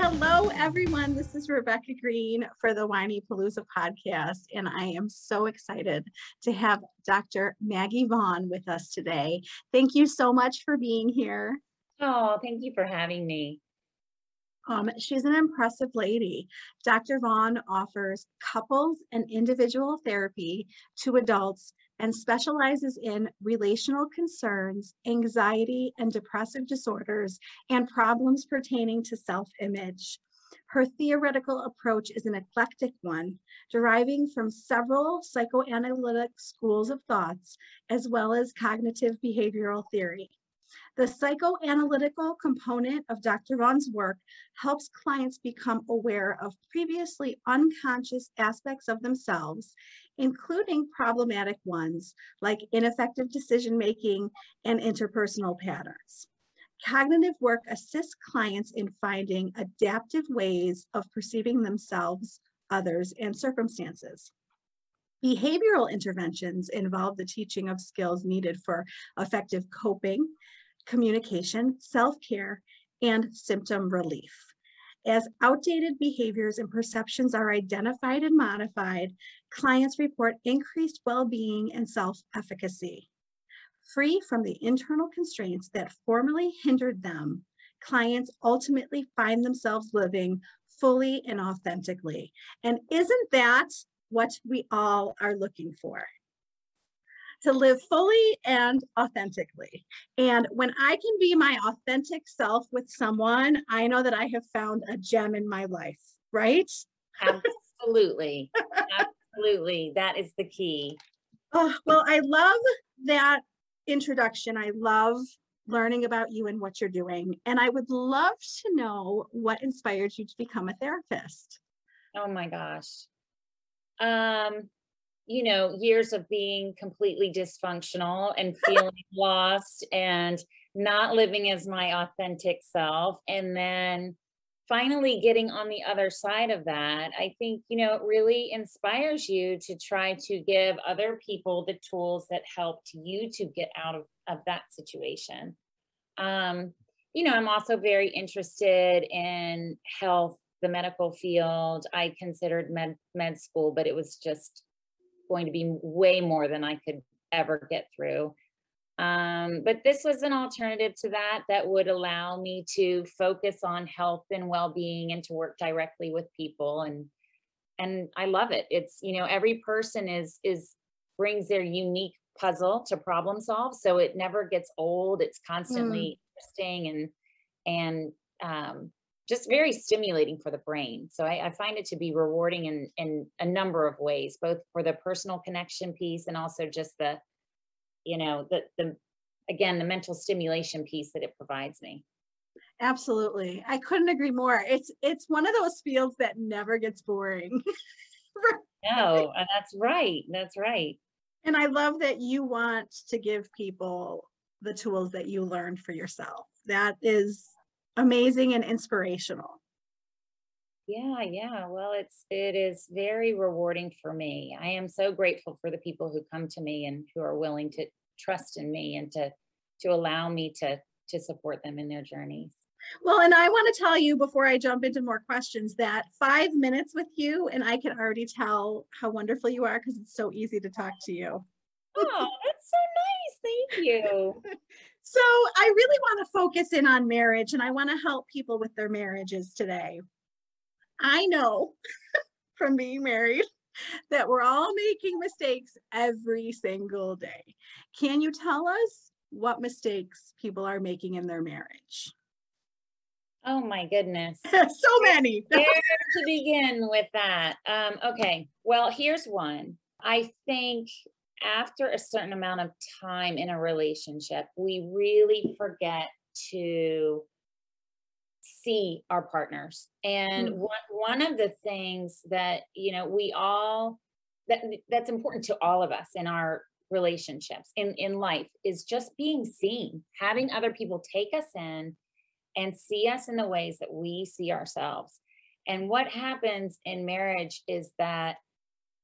Hello, everyone. This is Rebecca Greene for the Whinypaluza podcast, and I am so excited to have Dr. Maggie Vaughan with us today. Thank you so much for being here. Oh, thank you for having me. Um, she's an impressive lady. Dr. Vaughan offers couples and individual therapy to adults and specializes in relational concerns, anxiety and depressive disorders, and problems pertaining to self image. Her theoretical approach is an eclectic one, deriving from several psychoanalytic schools of thoughts, as well as cognitive behavioral theory. The psychoanalytical component of Dr. Vaughan's work helps clients become aware of previously unconscious aspects of themselves, including problematic ones like ineffective decision making and interpersonal patterns. Cognitive work assists clients in finding adaptive ways of perceiving themselves, others, and circumstances. Behavioral interventions involve the teaching of skills needed for effective coping, communication, self-care, and symptom relief. As outdated behaviors and perceptions are identified and modified, clients report increased well-being and self-efficacy. Free from the internal constraints that formerly hindered them, clients ultimately find themselves living fully and authentically. And isn't that what we all are looking for? To live fully and authentically. And when I can be my authentic self with someone, I know that I have found a gem in my life, right? Absolutely. Absolutely. That is the key. Oh, well, I love that introduction. I love learning about you and what you're doing. And I would love to know what inspired you to become a therapist. Oh my gosh. Um, you know, years of being completely dysfunctional and feeling lost and not living as my authentic self. And then finally getting on the other side of that, I think, you know, it really inspires you to try to give other people the tools that helped you to get out of, of that situation. Um, you know, I'm also very interested in health, the medical field. I considered med med school, but it was just going to be way more than I could ever get through. Um, but this was an alternative to that that would allow me to focus on health and well-being and to work directly with people and and I love it. It's you know every person is is brings their unique puzzle to problem solve, so it never gets old. It's constantly mm. interesting and and um, just very stimulating for the brain. So I, I, find it to be rewarding in in a number of ways, both for the personal connection piece and also just the, you know, the the again the mental stimulation piece that it provides me. Absolutely, I couldn't agree more. It's it's one of those fields that never gets boring. no, that's right. That's right. And I love that you want to give people the tools that you learned for yourself. That is amazing and inspirational. Yeah, yeah. Well, it's it is very rewarding for me. I am so grateful for the people who come to me and who are willing to trust in me and to to allow me to to support them in their journeys. Well, and I want to tell you before I jump into more questions that five minutes with you, and I can already tell how wonderful you are because it's so easy to talk to you. Oh, that's so nice. Thank you. So I really want to focus in on marriage and I want to help people with their marriages today. I know from being married that we're all making mistakes every single day. Can you tell us what mistakes people are making in their marriage? Oh my goodness. so many. Where to begin with that? Um, okay, well, here's one. I think after a certain amount of time in a relationship, we really forget to see our partners. And Mm. one, one of the things that, you know, we all that that's important to all of us in our relationships in in life is just being seen, having other people take us in and see us in the ways that we see ourselves. And what happens in marriage is that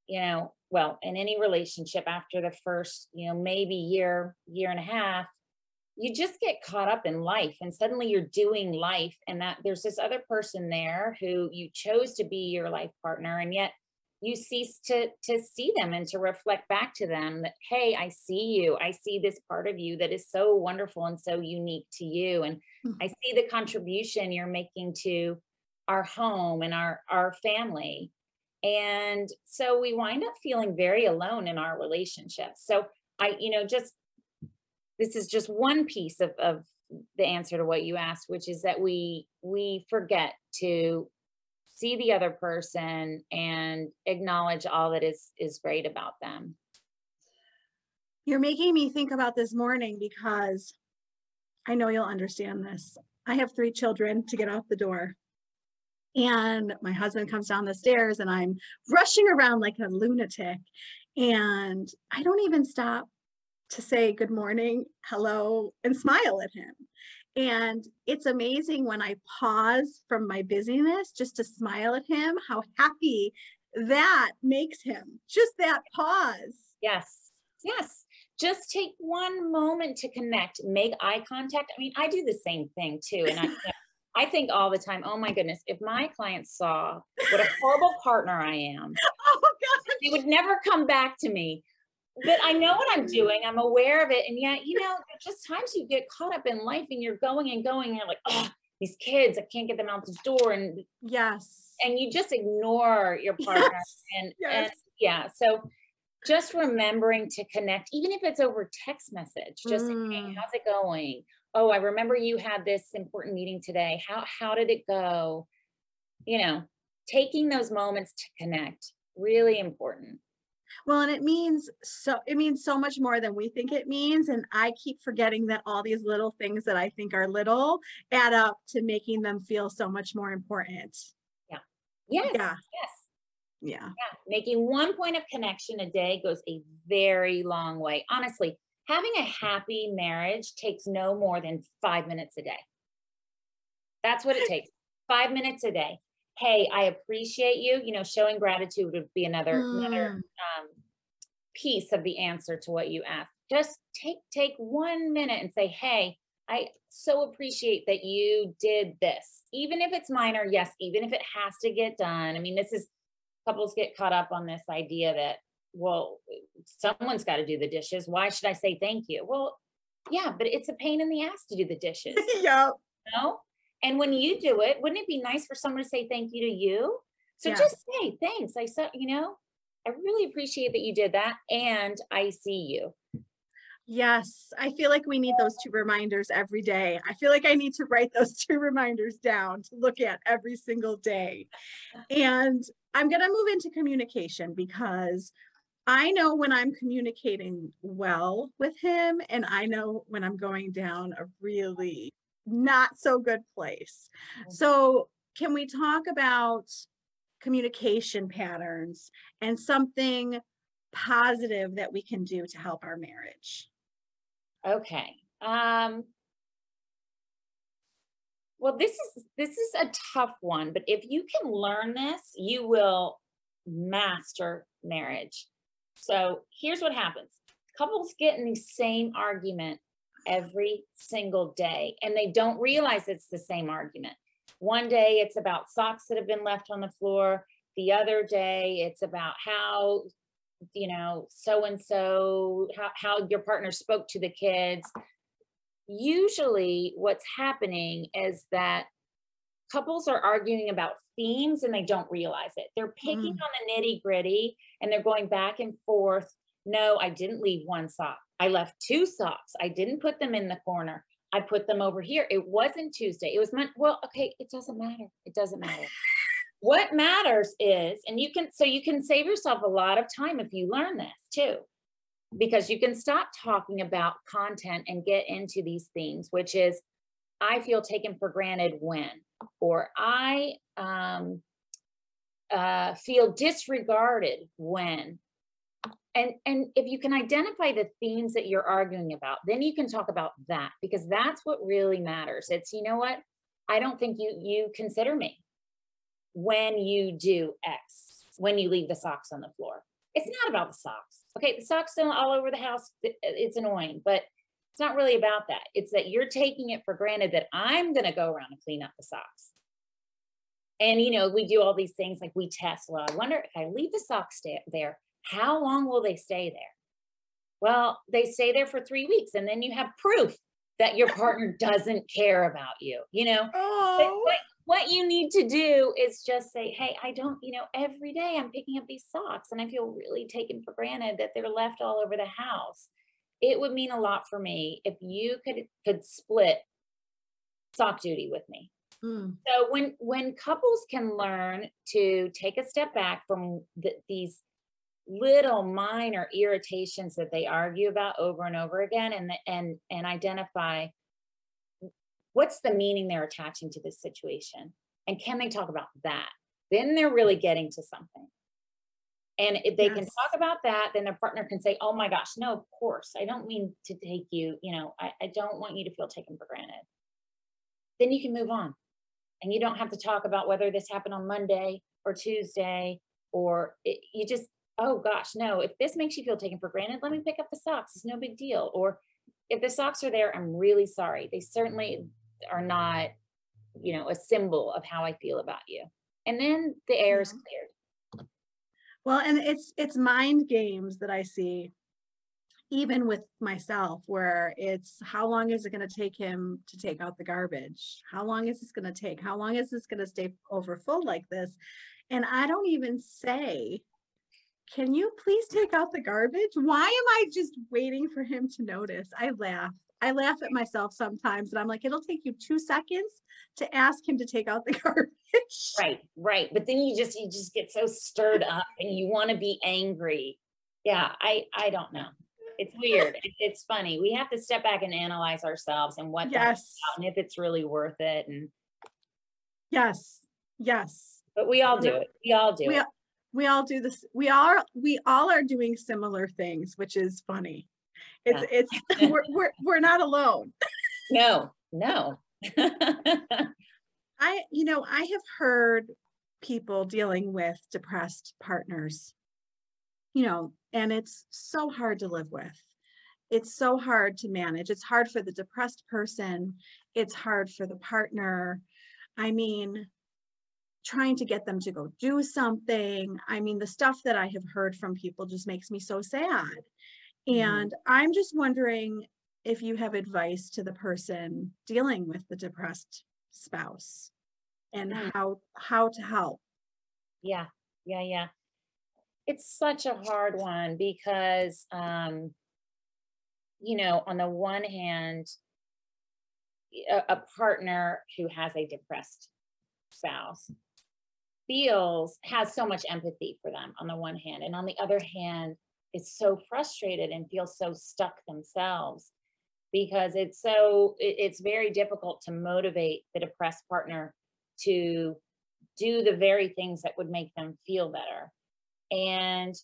you know, well, in any relationship after the first, you know, maybe year, year and a half, you just get caught up in life and suddenly you're doing life and that there's this other person there who you chose to be your life partner and yet you cease to to see them and to reflect back to them that hey i see you i see this part of you that is so wonderful and so unique to you and Mhm. i see the contribution you're making to our home and our our family and so we wind up feeling very alone in our relationships so i you know just this is just one piece of, of the answer to what you asked which is that we we forget to see the other person and acknowledge all that is is great about them You're making me think about this morning because I know you'll understand this. I have three children to get out the door. And my husband comes down the stairs and I'm rushing around like a lunatic. And I don't even stop to say good morning, hello, and smile at him. And it's amazing when I pause from my busyness just to smile at him, how happy that makes him. Just that pause. yes yes just take one moment to connect make eye contact i mean i do the same thing too and i i think all the time oh my goodness if my clients saw what a horrible partner i am Oh, God. they would never come back to me. But I know what I'm doing. I'm aware of it. And yet, you know, just times you get caught up in life and you're going and going and you're like, oh, these kids, I can't get them out the door. And Yes. and you just ignore your partner. Yes. And, and yeah. So just remembering to connect, even if it's over text message, just saying, hey, Mm. how's it going? Oh, I remember you had this important meeting today. How how did it go? You know, taking those moments to connect, really important. Well, and it means so it means so much more than we think it means. And I keep forgetting that all these little things that I think are little add up to making them feel so much more important. Yeah. Yes. Yeah. Yes. Yeah. Yeah. Making one point of connection a day goes a very long way. Honestly, having a happy marriage takes no more than five minutes a day. That's what it takes. Five minutes a day. Hey, I appreciate you. You know, showing gratitude would be another another Mm. um, piece of the answer to what you asked. Just take take one minute and say, "Hey, I so appreciate that you did this, even if it's minor. Yes, even if it has to get done. I mean, this is couples get caught up on this idea that well, someone's got to do the dishes. Why should I say thank you? Well, yeah, but it's a pain in the ass to do the dishes, yep. no? And when you do it, wouldn't it be nice for someone to say thank you to you? So Yes. just say thanks. I saw, you know, I really appreciate that you did that, and I see you. Yes. I feel like we need those two reminders every day. I feel like I need to write those two reminders down to look at every single day. And I'm going to move into communication because I know when I'm communicating well with him, and I know when I'm going down a really not so good place. Mhm. So, can we talk about communication patterns and something positive that we can do to help our marriage? Okay. Um, well, this is this is a tough one, but if you can learn this, you will master marriage. So here's what happens: couples get in the same argument every single day and they don't realize it's the same argument. One day it's about socks that have been left on the floor. The other day it's about how, you know, so and so, how, your partner spoke to the kids. Usually what's happening is that couples are arguing about themes and they don't realize it. They're picking Mm. on the nitty gritty and they're going back and forth. No, I didn't leave one sock. I left two socks. I didn't put them in the corner. I put them over here. It wasn't Tuesday. It was meant, well, okay, it doesn't matter. It doesn't matter. what matters is, and you can, so you can save yourself a lot of time if you learn this too, because you can stop talking about content and get into these themes, which is, I feel taken for granted when, or I um, uh, feel disregarded when. And, and if you can identify the themes that you're arguing about, then you can talk about that because that's what really matters. It's, you know what? I don't think you, you consider me when you do X, when you leave the socks on the floor. It's not about the socks. Okay, the socks still all over the house. It's annoying, but it's not really about that. It's that you're taking it for granted that I'm going to go around and clean up the socks. And you know, we do all these things like we test. Well, I wonder if I leave the socks there, how long will they stay there? Well, they stay there for three weeks, and then you have proof that your partner doesn't care about you. You know, but Oh, what, what you need to do is just say, hey, I don't, you know, every day I'm picking up these socks and I feel really taken for granted that they're left all over the house. It would mean a lot for me if you could could split sock duty with me. Mm, So when when couples can learn to take a step back from the, these little minor irritations that they argue about over and over again and and and identify what's the meaning they're attaching to this situation and can they talk about that? Then they're really getting to something and if they can talk about that then their partner can say oh my gosh no of course i don't mean to take you you know i, I don't want you to feel taken for granted. Then you can move on. And you don't have to talk about whether this happened on monday or tuesday or it, you just oh gosh no if this makes you feel taken for granted let me pick up the socks it's no big deal. Or if the socks are there i'm really sorry they certainly are not you know a symbol of how i feel about you. And then the air is Yeah. cleared Well, and it's, it's mind games that I see, even with myself, where it's, how long is it gonna take him to take out the garbage? How long is this gonna take? How long is this gonna stay over full like this? And I don't even say, can you please take out the garbage? Why am I just waiting for him to notice? I laugh. I laugh at myself sometimes and I'm like, it'll take you two seconds to ask him to take out the garbage. right right but then you just you just get so stirred up and you want to be angry yeah i i don't know it's weird it, it's funny we have to step back and analyze ourselves and what that's Yes, about and if it's really worth it and yes, yes. but we all do it we all do We, it we all do this. We are, we all are doing similar things, which is funny. It's, it's, we're, we're, we're not alone. no no I, you know, I have heard people dealing with depressed partners, you know, and it's so hard to live with. It's so hard to manage. It's hard for the depressed person. It's hard for the partner. I mean, trying to get them to go do something. I mean, the stuff that I have heard from people just makes me so sad. Mhm. And I'm just wondering if you have advice to the person dealing with the depressed spouse and Mm. how how to help. Yeah, yeah, yeah. It's such a hard one because, um, you know, on the one hand, a partner who has a depressed spouse feels has so much empathy for them on the one hand, and on the other hand, is so frustrated and feels so stuck themselves because it's so it- it's very difficult to motivate the depressed partner to do the very things that would make them feel better and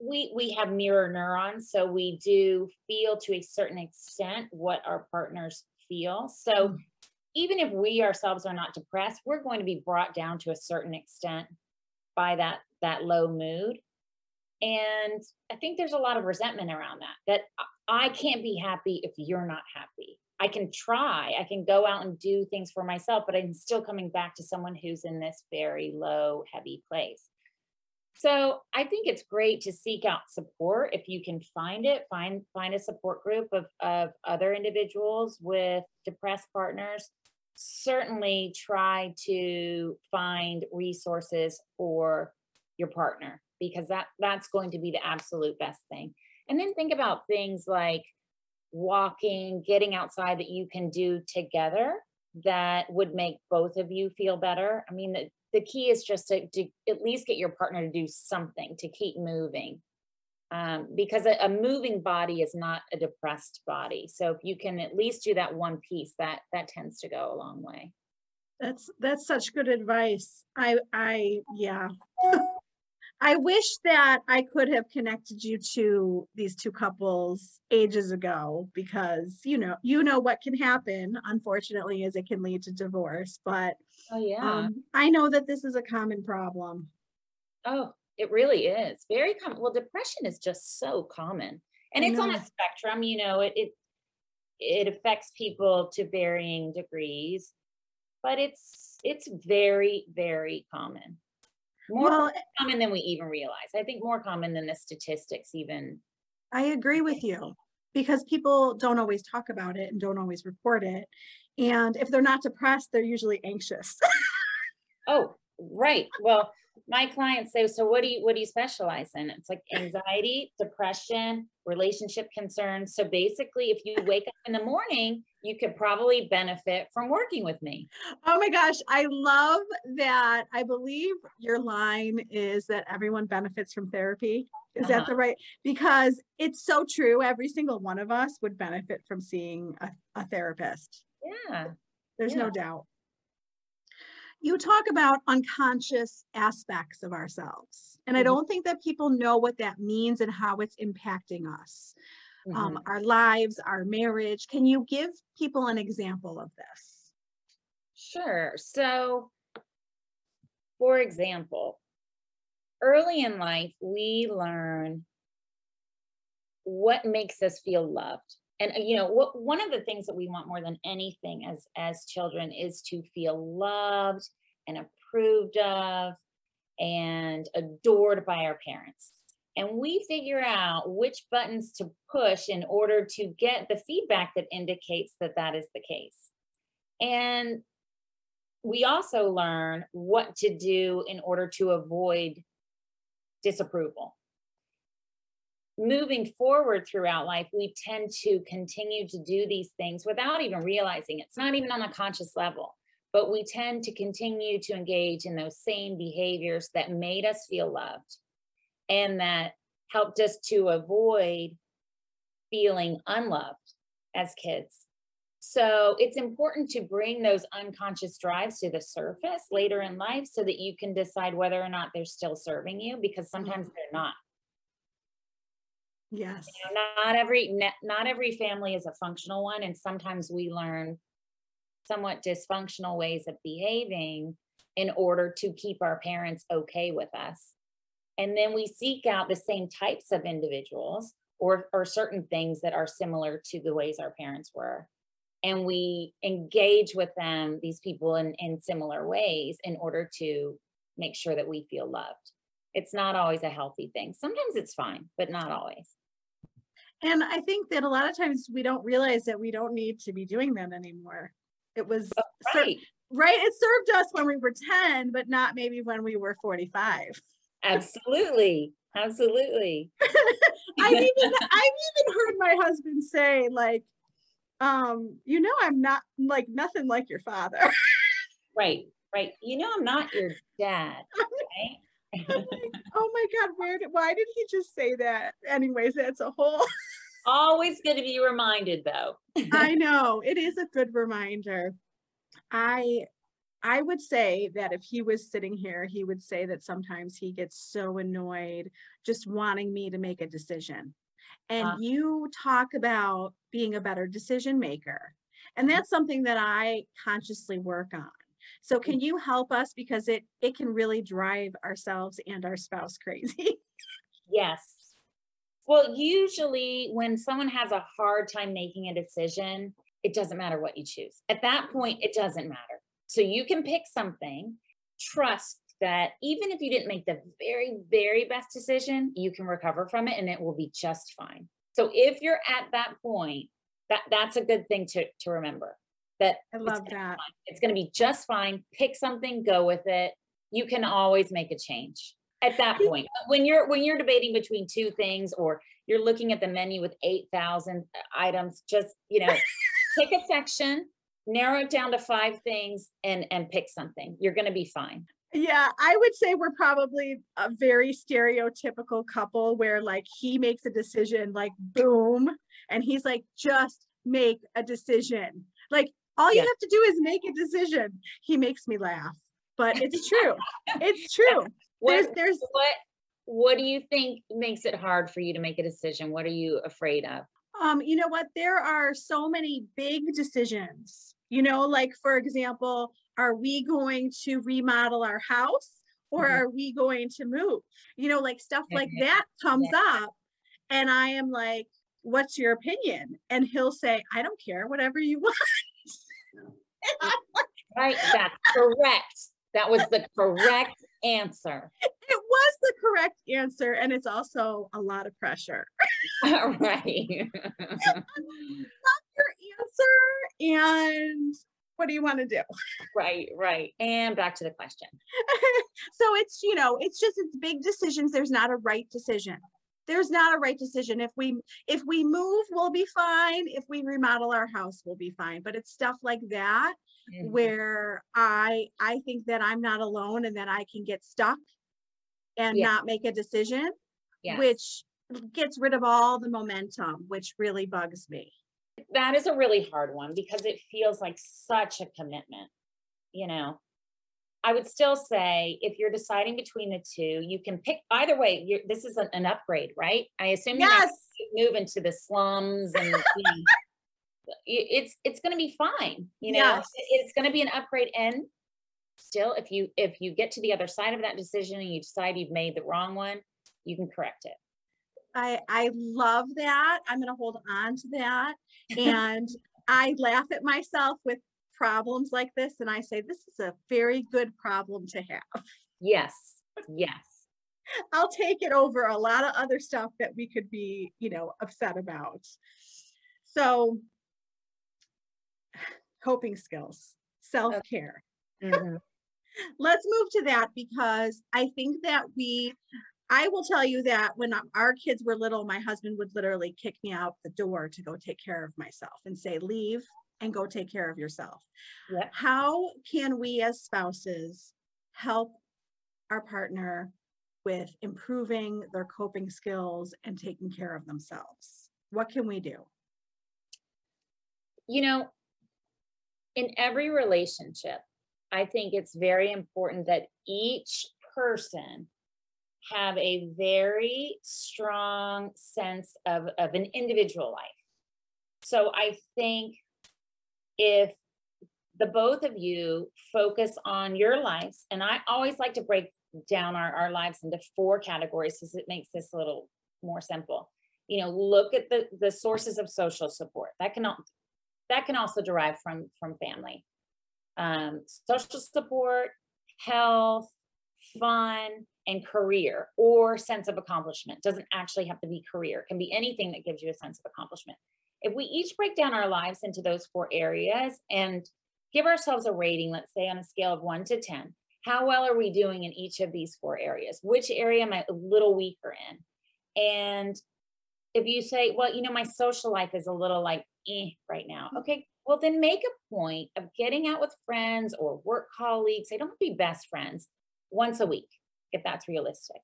we we have mirror neurons so we do feel to a certain extent what our partners feel so Mm. Even if we ourselves are not depressed we're going to be brought down to a certain extent by that that low mood and i think there's a lot of resentment around that that I can't be happy if you're not happy. I can try, I can go out and do things for myself, but I'm still coming back to someone who's in this very low, heavy place. So I think it's great to seek out support if you can find it. Find find a support group of, of other individuals with depressed partners. Certainly try to find resources for your partner because that that's going to be the absolute best thing. And then think about things like walking, getting outside that you can do together that would make both of you feel better. I mean, the, the key is just to, to at least get your partner to do something to keep moving. Um, because a, a moving body is not a depressed body. So if you can at least do that one piece, that that tends to go a long way. That's, that's such good advice. I, I, yeah. I wish that I could have connected you to these two couples ages ago because, you know, you know what can happen, unfortunately, is it can lead to divorce, but Oh yeah. um, I know that this is a common problem. Oh, it really is very common. Well, depression is just so common, and it's on a mm-hmm. spectrum. You know, it it it affects people to varying degrees, but it's it's very very common. More Well, eh common than we even realize. I think more common than the statistics even. I agree with you because people don't always talk about it and don't always report it. And if they're not depressed, they're usually anxious. Oh, right. Well, my clients say, so what do you what do you specialize in? It's like anxiety, depression, relationship concerns. So basically, if you wake up in the morning, you could probably benefit from working with me. Oh my gosh, I love that. I believe your line is that everyone benefits from therapy. Is that Uh-huh. the right? Because it's so true. Every single one of us would benefit from seeing a, a therapist. Yeah. There's no doubt. You talk about unconscious aspects of ourselves. And I Mhm. don't think that people know what that means and how it's impacting us, um, Mhm. our lives, our marriage. Can you give people an example of this? Sure. So, for example, early in life, we learn what makes us feel loved. And uh, you know, what one of the things that we want more than anything as as children is to feel loved and approved of and adored by our parents. And we figure out which buttons to push in order to get the feedback that indicates that that is the case. And we also learn what to do in order to avoid disapproval. Moving forward throughout life, we tend to continue to do these things without even realizing it. it's not even on a conscious level, but we tend to continue to engage in those same behaviors that made us feel loved and that helped us to avoid feeling unloved as kids. So it's important to bring those unconscious drives to the surface later in life so that you can decide whether or not they're still serving you because sometimes mm-hmm. they're not. Yes. You know, Not every not every family is a functional one and sometimes we learn somewhat dysfunctional ways of behaving in order to keep our parents okay with us. And then we seek out the same types of individuals or or certain things that are similar to the ways our parents were and we engage with them these people in in similar ways in order to make sure that we feel loved it's not always a healthy thing sometimes it's fine but not always And I think that a lot of times we don't realize that we don't need to be doing them anymore. It was cer- right right. It served us when we were 10, but not maybe when we were 45. absolutely absolutely I've even I've even heard my husband say like, um, you know, I'm not like nothing like your father. right right you know i'm not your dad right oh my God, where did why did he just say that? Anyways, that's a whole always good to be reminded though I know it is a good reminder. I I would say that if he was sitting here, he would say that sometimes he gets so annoyed just wanting me to make a decision. And Ah. you talk about being a better decision maker. And that's something that I consciously work on. So mm. can you help us because it it can really drive ourselves and our spouse crazy. Yes. Well, usually when someone has a hard time making a decision, it doesn't matter what you choose. At that point, it doesn't matter. So you can pick something, trust that even if you didn't make the very, very best decision, you can recover from it and it will be just fine. So if you're at that point, that that's a good thing to to remember. That I it's love gonna that. It's going to be just fine. Pick something, go with it. You can always make a change at that point. When you're when you're debating between two things or you're looking at the menu with 8,000 uh, items, just, you know, pick a section, narrow it down to five things and and pick something. You're going to be fine. Yeah, I would say we're probably a very stereotypical couple where like he makes a decision like boom and he's like just make a decision. Like all you Yeah. have to do is make a decision. He makes me laugh. But it's true. it's true. What there's what what do you think makes it hard for you to make a decision? What are you afraid of? um you know what there are so many big decisions. You know like for example, are we going to remodel our house or Mhm. are we going to move? You know like stuff like Mhm. that comes up and I am like what's your opinion? And he'll say I don't care whatever you want. And I'm like, Right, that's correct. That was the correct answer. it was the correct answer and it's also a lot of pressure. Right. Your answer and what do you want to do? Right, right. And back to the question. so it's you know it's just it's big decisions there's not a right decision there's not a right decision if we if we move we'll be fine if we remodel our house we'll be fine but it's stuff like that Mhm. where i i think that i'm not alone and that i can get stuck and Yeah. not make a decision Yes. which gets rid of all the momentum which really bugs me that is a really hard one because it feels like such a commitment you know i would still say if you're deciding between the two you can pick either way you're, this is an, an upgrade right i assume yes move into the slums and you know, it's it's going to be fine you know Yes. It- it's going to be an upgrade and still if you if you get to the other side of that decision and you decide you've made the wrong one you can correct it I I love that. I'm going to hold on to that. And I laugh at myself with problems like this and I say this is a very good problem to have. yes yes I'll take it over a lot of other stuff that we could be, you know, upset about. So coping skills, self-care. Mhm. let's move to that because I think that we, I will tell you that when our kids were little, my husband would literally kick me out the door to go take care of myself and say, leave and go take care of yourself. Yep. How can we as spouses help our partner with improving their coping skills and taking care of themselves? What can we do? you know, in every relationship, I think it's very important that each person have a very strong sense of, of an individual life. So I think if the both of you focus on your lives, and I always like to break down our, our lives into four categories because it makes this a little more simple. You know, look at the the sources of social support. That can al- that can also derive from from family um, social support health fun and career or sense of accomplishment doesn't actually have to be career it can be anything that gives you a sense of accomplishment if we each break down our lives into those four areas and give ourselves a rating let's say on a scale of 1 to 10 how well are we doing in each of these four areas which area am i a little weaker in and if you say, well, you know, my social life is a little like eh right now. Okay, well, then make a point of getting out with friends or work colleagues. They don't have to be best friends once a week, if that's realistic,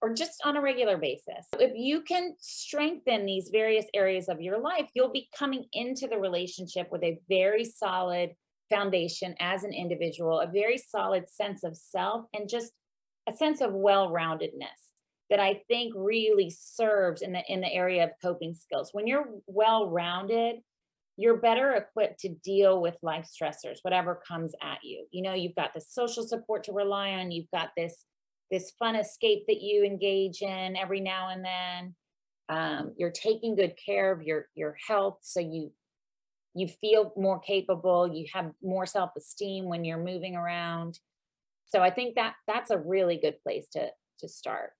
or just on a regular basis. If you can strengthen these various areas of your life, you'll be coming into the relationship with a very solid foundation as an individual, a very solid sense of self, and just a sense of well roundedness that I think really serves in the in the area of coping skills. When you're well rounded, you're better equipped to deal with life stressors, whatever comes at you. You know, you've got the social support to rely on, you've got this this fun escape that you engage in every now and then. um, you're taking good care of your your health so you you feel more capable you have more self-esteem when you're moving around so i think that that's a really good place to to start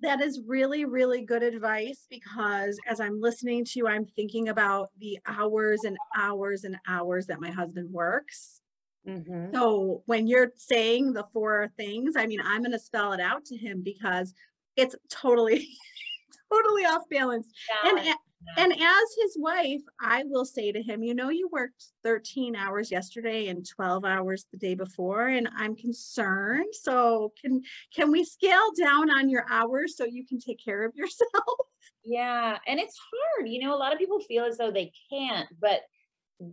That is really, really good advice because as I'm listening to you, I'm thinking about the hours and hours and hours that my husband works. Mhm. So when you're saying the four things, I mean, I'm gonna spell it out to him because it's totally, totally off balance. And, and as his wife, I will say to him, you know, you worked 13 hours yesterday and 12 hours the day before, and I'm concerned. So can can we scale down on your hours so you can take care of yourself? Yeah, and it's hard. You know, a lot of people feel as though they can't, but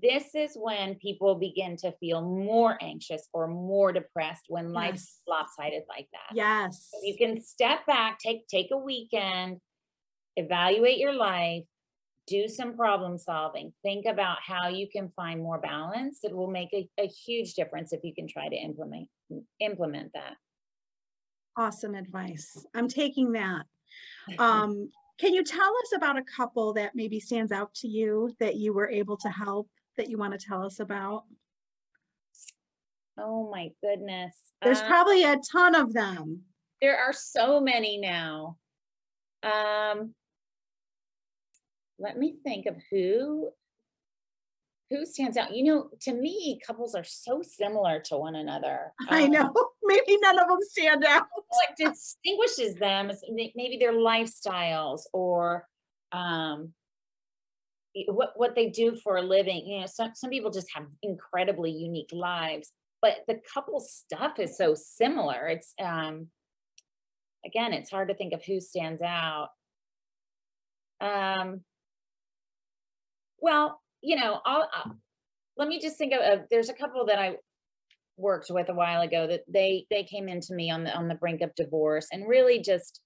this is when people begin to feel more anxious or more depressed when life's lopsided like that. Yes. You can step back, take take a weekend, evaluate your life, do some problem solving, think about how you can find more balance. It will make a, a huge difference if you can try to implement implement that. Awesome advice. I'm taking that. Um, can you tell us about a couple that maybe stands out to you that you were able to help that you want to tell us about? Oh my goodness. There's Um, probably a ton of them. there are so many now. Um, let me think of who who stands out. You know, to me, couples are so similar to one another. I Um, know. Maybe none of them stand out. what distinguishes them is maybe their lifestyles or um, what what they do for a living. You know, some some people just have incredibly unique lives, but the couple stuff is so similar. It's um, again, it's hard to think of who stands out. Um, well, you know, I'll, i let me just think of, of there's a couple that I worked with a while ago that they they came into me on the on the brink of divorce and really just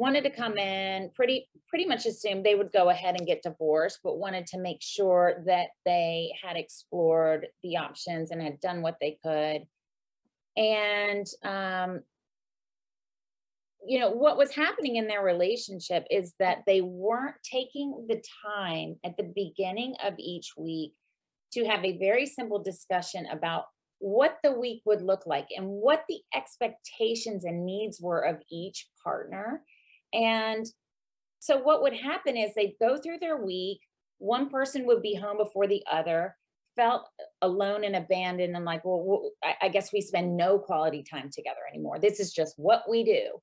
wanted to come in pretty pretty much assumed they would go ahead and get divorced but wanted to make sure that they had explored the options and had done what they could and um you know what was happening in their relationship is that they weren't taking the time at the beginning of each week to have a very simple discussion about what the week would look like and what the expectations and needs were of each partner. And so, what would happen is they'd go through their week, one person would be home before the other, felt alone and abandoned, and like, well, I guess we spend no quality time together anymore. This is just what we do.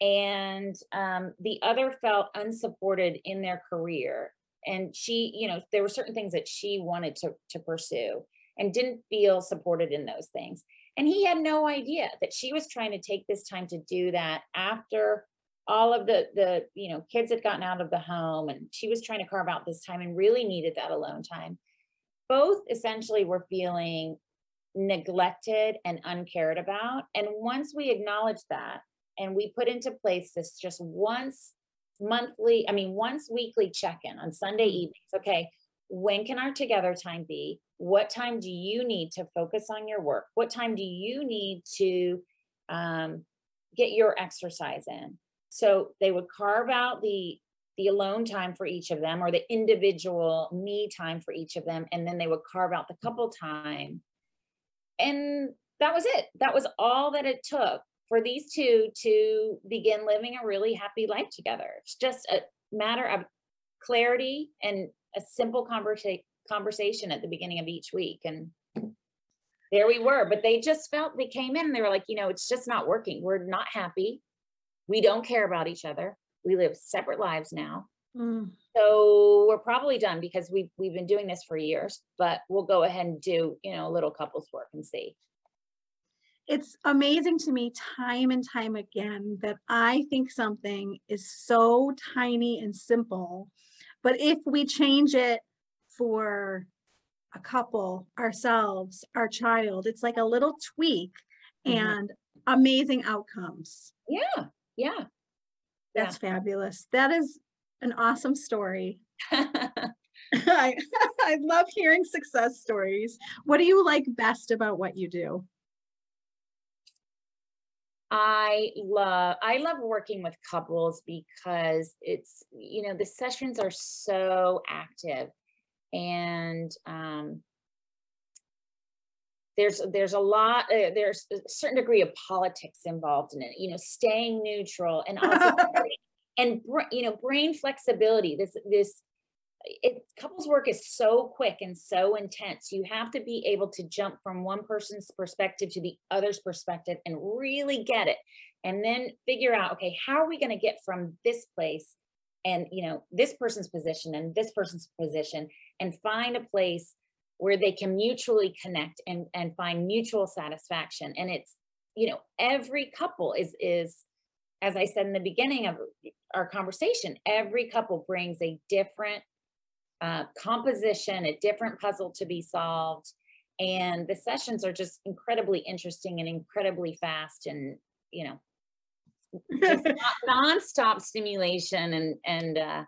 And um, the other felt unsupported in their career. And she, you know, there were certain things that she wanted to, to pursue and didn't feel supported in those things. And he had no idea that she was trying to take this time to do that after all of the the you know kids had gotten out of the home and she was trying to carve out this time and really needed that alone time. Both essentially were feeling neglected and uncared about. And once we acknowledged that and we put into place this just once monthly, I mean, once weekly check in on Sunday evenings. Okay, when can our together time be? What time do you need to focus on your work? What time do you need to um, get your exercise in? So they would carve out the the alone time for each of them or the individual me time for each of them and then they would carve out the couple time. And that was it. That was all that it took for these two to begin living a really happy life together. It's just a matter of clarity and a simple conversa- conversation at the beginning of each week and there we were. But they just felt they came in they were like you know it's just not working. We're not happy we don't care about each other. We live separate lives now. Mm, so we're probably done because we've we've been doing this for years but we'll go ahead and do you know a little couples work and see. It's amazing to me time and time again that I think something is so tiny and simple, but if we change it for a couple, ourselves, our child, it's like a little tweak Mhm. and amazing outcomes. yeah yeah That's fabulous. That is an awesome story. I, I love hearing success stories. What do you like best about what you do? I love I love working with couples because it's you know the sessions are so active and um there's there's a lot uh, there's a certain degree of politics involved in it you know staying neutral and also and you know brain flexibility this this it couples work is so quick and so intense you have to be able to jump from one person's perspective to the other's perspective and really get it and then figure out okay how are we going to get from this place and you know this person's position and this person's position and find a place where they can mutually connect and and find mutual satisfaction. And it's you know every couple is is as i said in the beginning of our conversation every couple brings a different uh, composition a different puzzle to be solved. And the sessions are just incredibly interesting and incredibly fast and you know just non-stop stimulation and and uh,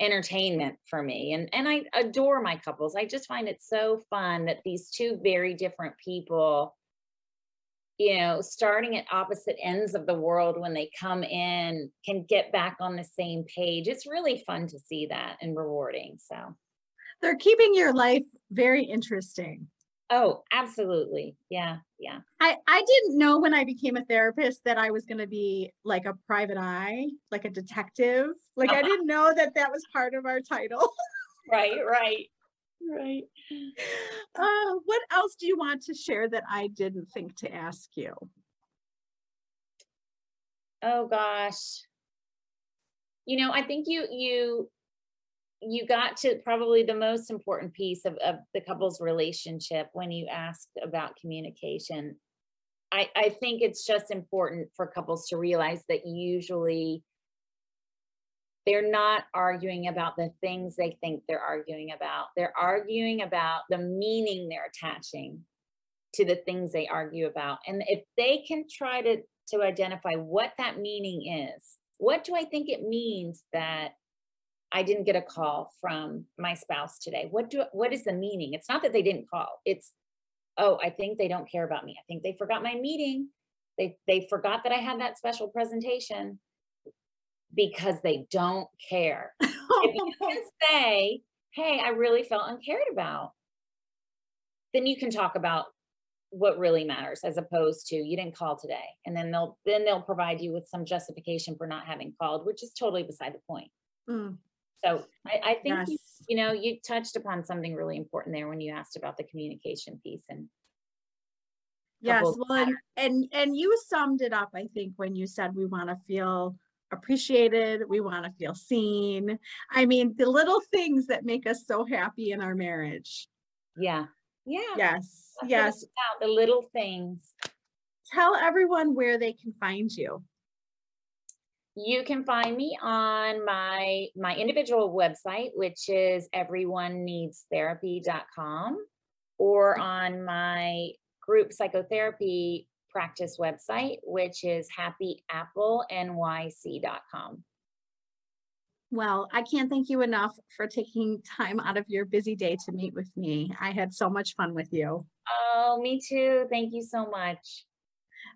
entertainment for me and and I adore my couples. I just find it so fun that these two very different people you know starting at opposite ends of the world when they come in can get back on the same page. It's really fun to see that and rewarding. So they're keeping your life very interesting. Oh, absolutely. Yeah, yeah. I, I didn't know when I became a therapist that I was going to be like a private eye, like a detective. Like I didn't know that that was part of our title. right, right, right. Uh, what else do you want to share that I didn't think to ask you? Oh gosh. You know, I think you you you got to probably the most important piece of, of the couple's relationship when you asked about communication. I, I think it's just important for couples to realize that usually they're not arguing about the things they think they're arguing about. They're arguing about the meaning they're attaching to the things they argue about. And if they can try to, to identify what that meaning is, what do I think it means that I didn't get a call from my spouse today. What do what is the meaning? It's not that they didn't call. It's oh, I think they don't care about me. I think they forgot my meeting. They they forgot that I had that special presentation because they don't care. if you can say, "Hey, I really felt uncared about," then you can talk about what really matters as opposed to you didn't call today and then they'll then they'll provide you with some justification for not having called which is totally beside the point mm. So I, I think yes. you, you know you touched upon something really important there when you asked about the communication piece and yes well and, and and you summed it up i think when you said we want to feel appreciated we want to feel seen. I mean the little things that make us so happy in our marriage. Yeah. Yeah. Yes That's yes. the little things. Tell everyone where they can find you you can find me on my my individual website, which is everyoneneedstherapy.com, or on my group psychotherapy practice website, which is happyapplenyc.com. Well, I can't thank you enough for taking time out of your busy day to meet with me. I had so much fun with you. Oh, me too. Thank you so much.